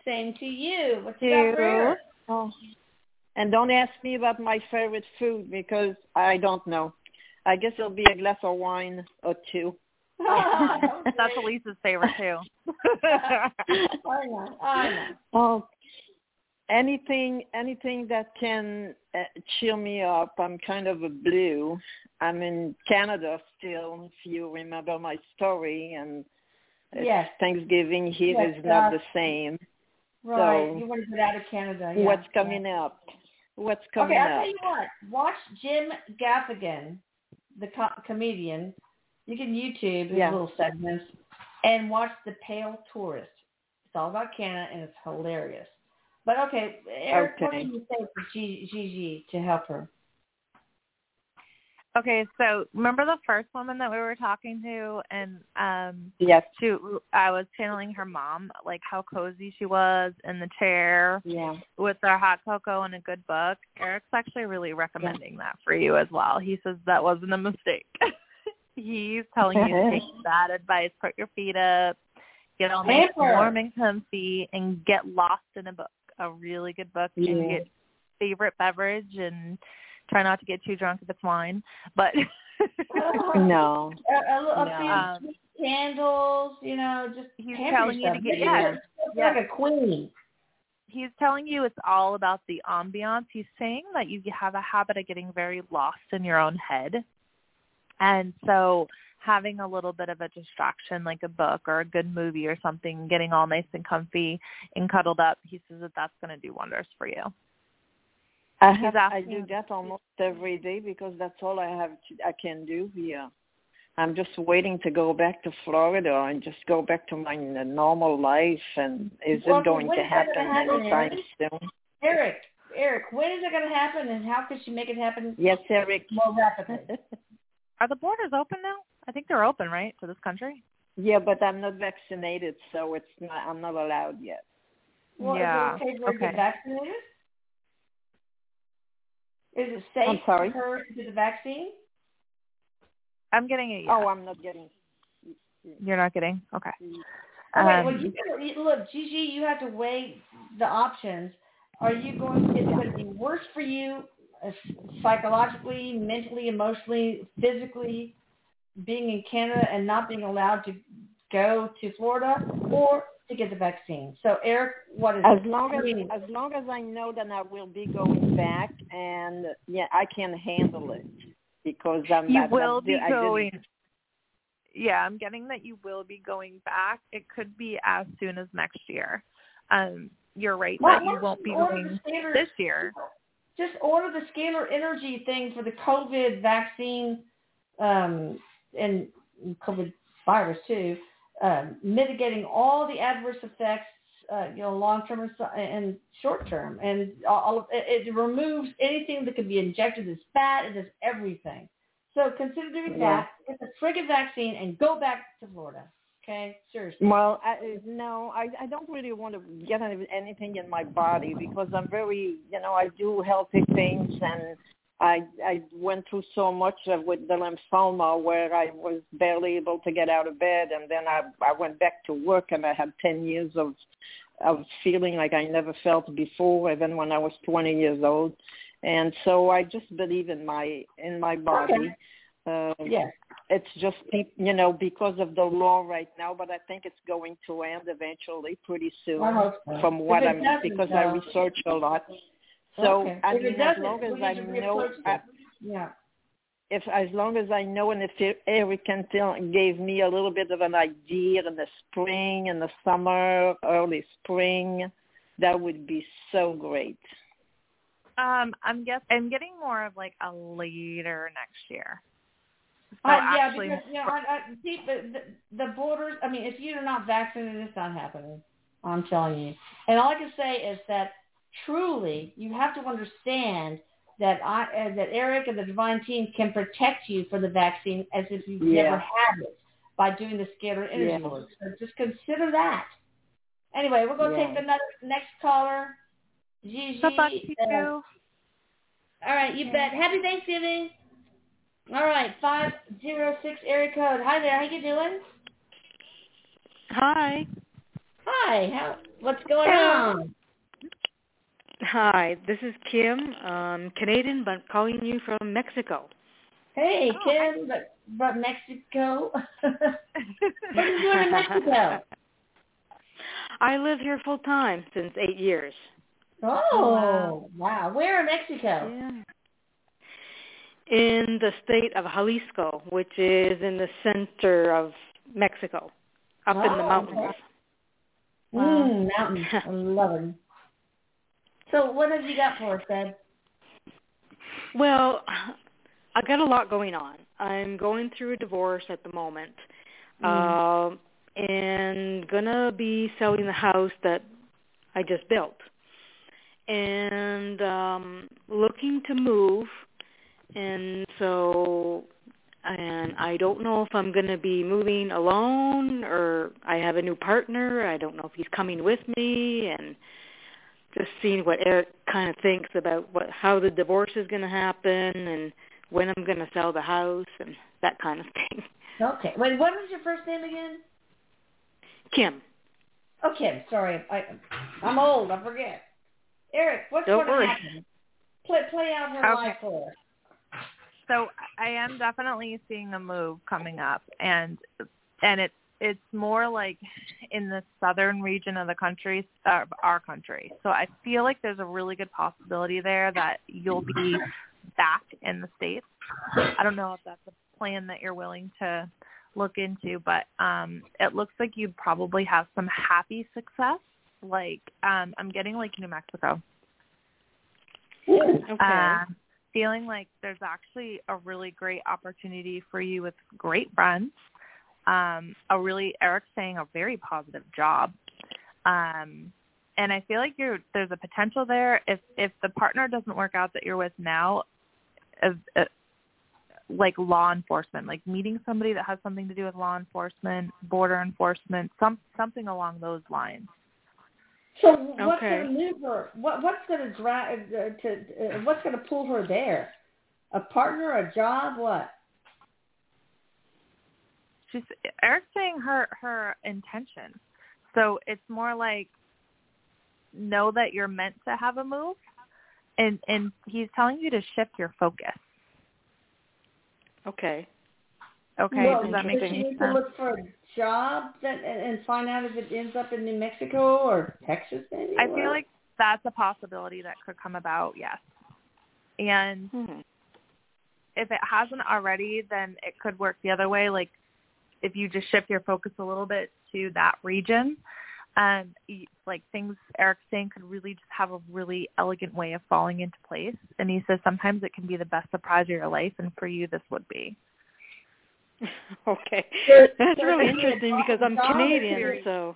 Same to you. What's You. up, Rare? Oh, and don't ask me about my favorite food because I don't know. I guess it'll be a glass of wine or two. That's Elisa's favorite too. I know. I know. Oh, anything, anything that can uh, cheer me up. I'm kind of a blue. I'm in Canada still, if you remember my story, and it's Yes. Thanksgiving here Yes, is not uh, the same. Right. So- you want to get out of Canada. Yeah. What's coming up? What's coming up? Okay, I'll tell you what. Watch Jim Gaffigan, the co- comedian. You can YouTube his Yeah. little segments and watch The Pale Tourist. It's all about Canada and it's hilarious. But okay, Erik, what Okay. do you say for G- Gigi to help her? Okay, so remember the first woman that we were talking to, and um, Yes. she, I was channeling her mom, like how cozy she was in the chair Yeah. with her hot cocoa and a good book. Erik's actually really recommending that for you as well. He says that wasn't a mistake. He's telling you to take that advice, put your feet up, get all nice and warm and comfy, and get lost in a book, a really good book, and get favorite beverage and try not to get too drunk if it's wine. But No. A, a, a No. few Um, candles, you know, just He's telling you to get- Make yeah, yeah. like a queen. he's telling you it's all about the ambiance. He's saying that you have a habit of getting very lost in your own head. And so having a little bit of a distraction like a book or a good movie or something, getting all nice and comfy and cuddled up, he says that that's going to do wonders for you. I have I do that almost every day because that's all I have to, I can do here. I'm just waiting to go back to Florida and just go back to my normal life and is Well, it going to happen happen, anytime Erik? soon? Erik, Erik, when is it going to happen and how can she make it happen Yes, Erik. more rapidly? Are the borders open now? I think they're open, right, to this country? yeah, but I'm not vaccinated, so it's not I'm not allowed yet. Well, Yeah, is it okay for her okay. Vaccinated? Is it safe I'm sorry? for her to get the vaccine? I'm getting it. Oh, I'm not getting You're not getting? Okay. Okay, well, Um, you, you- look, Gigi, you have to weigh the options. Are you going? Is it going to be worse for you uh, psychologically, mentally, emotionally, physically, being in Canada and not being allowed to go to Florida, or to get the vaccine? So, Erik, what is as it? long as mean, as long as I know that I will be going back and yeah, I can handle it because I'm you not, will I be didn't- going. Yeah, I'm getting that you will be going back. It could be as soon as next year. Um, you're right why that you won't be order going the scalar- this year. Just order the scalar energy thing for the COVID vaccine um, and COVID virus too, um, mitigating all the adverse effects, uh, you know, long term and short term, and all of, it, it removes anything that could be injected as fat. It does everything. So consider doing Yeah. that. Get the friggin' vaccine and go back to Florida. Okay, seriously. Well, I, no, I, I don't really want to get any- anything in my body because I'm very, you know, I do healthy things and I I went through so much with the lymphoma where I was barely able to get out of bed and then I I went back to work and I had 10 years of of feeling like I never felt before even when I was 20 years old. And so I just believe in my in my body. Um, Yes. it's just you know because of the law right now, but I think it's going to end eventually, pretty soon. I hope so. From what I'm because I research a lot. So Okay. I mean, as long as I know, I, yeah. if as long as I know, and if Erik can tell, gave me a little bit of an idea in the spring, in the summer, early spring, that would be so great. Um, I'm guess I'm getting more of like a later next year. So Uh, yeah, actually, because you know, I, I, see, the, the the borders. I mean, if you're not vaccinated, it's not happening. I'm telling you. And all I can say is that truly, you have to understand that I uh, that Erik and the Divine Team can protect you for the vaccine as if you've Yeah. never had it by doing the scalar energy Yeah. work. So just consider that. Anyway, we're going to Yeah. take another next caller. Gigi. good luck to uh, all right, you bet. Happy Thanksgiving. All right, five zero six area code. Hi there. How you doing? Hi. Hi. How? What's going on? Hi, this is Kim. Um, Canadian, but calling you from Mexico. Hey, Kim, but but Mexico. what are you doing in Mexico? I live here full time since eight years. Oh, wow. Where in Mexico? Yeah. In the state of Jalisco, which is in the center of Mexico, up in the Oh, mountains. okay. Mm, mountains. I love them. So what have you got for us, Deb? Well, I got a lot going on. I'm going through a divorce at the moment, um, and gonna be selling the house that I just built, and um, looking to move. And so, and I don't know if I'm gonna be moving alone or I have a new partner. I don't know if he's coming with me, and just seeing what Erik kind of thinks about what how the divorce is going to happen and when I'm going to sell the house and that kind of thing. Okay. Wait, what was your first name again? Kim, Oh, Kim. Sorry, I, I'm old. I forget. Erik, what's Don't going to worry. happen? Play play out her Okay. life for us. So I am definitely seeing a move coming up, and and it's it's more like in the southern region of the country, uh, our country. So I feel like there's a really good possibility there that you'll be back in the states. I don't know if that's a plan that you're willing to look into, but um, it looks like you probably have some happy success. Like um, I'm getting like New Mexico. okay. Uh, feeling like there's actually a really great opportunity for you with great friends. Um, a really Erik's saying a very positive job. Um, and I feel like you're there's a potential there if if the partner doesn't work out that you're with now, uh, uh, like law enforcement, like meeting somebody that has something to do with law enforcement, border enforcement, some something along those lines. So what's Okay. going to move her? What what's going to drive uh, to uh, what's going to pull her there? A partner, a job, what? She's Erik's saying her her intention. So it's more like know that you're meant to have a move and and he's telling you to shift your focus. Okay. Okay, well, does that does make she any need to sense? look for a job that, and, and find out if it ends up in New Mexico or Texas? Maybe. I feel like that's a possibility that could come about, yes. And Hmm. if it hasn't already, then it could work the other way. Like if you just shift your focus a little bit to that region, and like things Erik's saying could really just have a really elegant way of falling into place. And he says sometimes it can be the best surprise of your life, and for you, this would be. Okay. There- That's there's really a good interesting because I'm Canadian, experience. so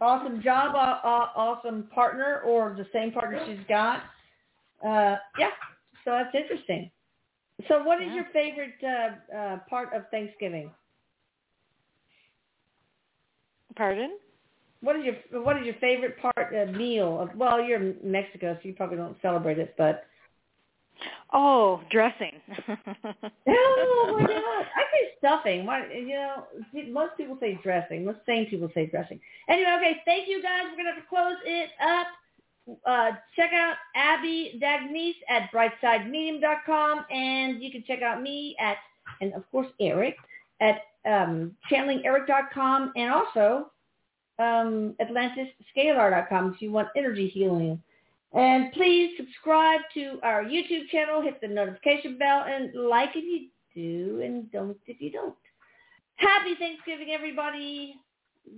awesome job, uh, uh, awesome partner, or the same partner she's got. Uh, yeah, so that's interesting. So, what is Yeah. your favorite uh, uh, part of Thanksgiving? Pardon? What is your What is your favorite part uh, meal? Of, well, you're in Mexico, so you probably don't celebrate it, but Oh, dressing. oh my god, I say stuffing. Why, you know, most people say dressing. Most sane people say dressing. Anyway, okay, thank you guys. We're gonna have to close it up. Uh, check out Abbie D'Agnese at brightsidemedium.com, and you can check out me at, and of course Erik at um, channelingerik.com, and also um, AtlantisScalar.com if you want energy healing. And please subscribe to our YouTube channel, hit the notification bell, and like if you do, and don't if you don't. Happy Thanksgiving, everybody.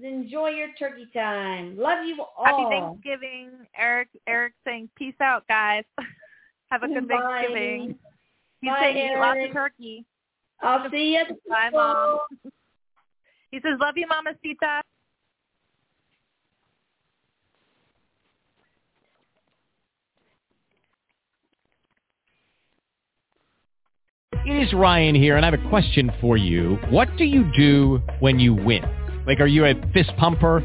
Enjoy your turkey time. Love you all. Happy Thanksgiving, Erik. Erik saying peace out, guys. Have a good Bye. Thanksgiving. He's Bye, saying eat lots Erik. of turkey. I'll see you. Bye, Mom. He says, love you, Mamacita. It is Ryan here, and I have a question for you. What do you do when you win? Like, are you a fist pumper,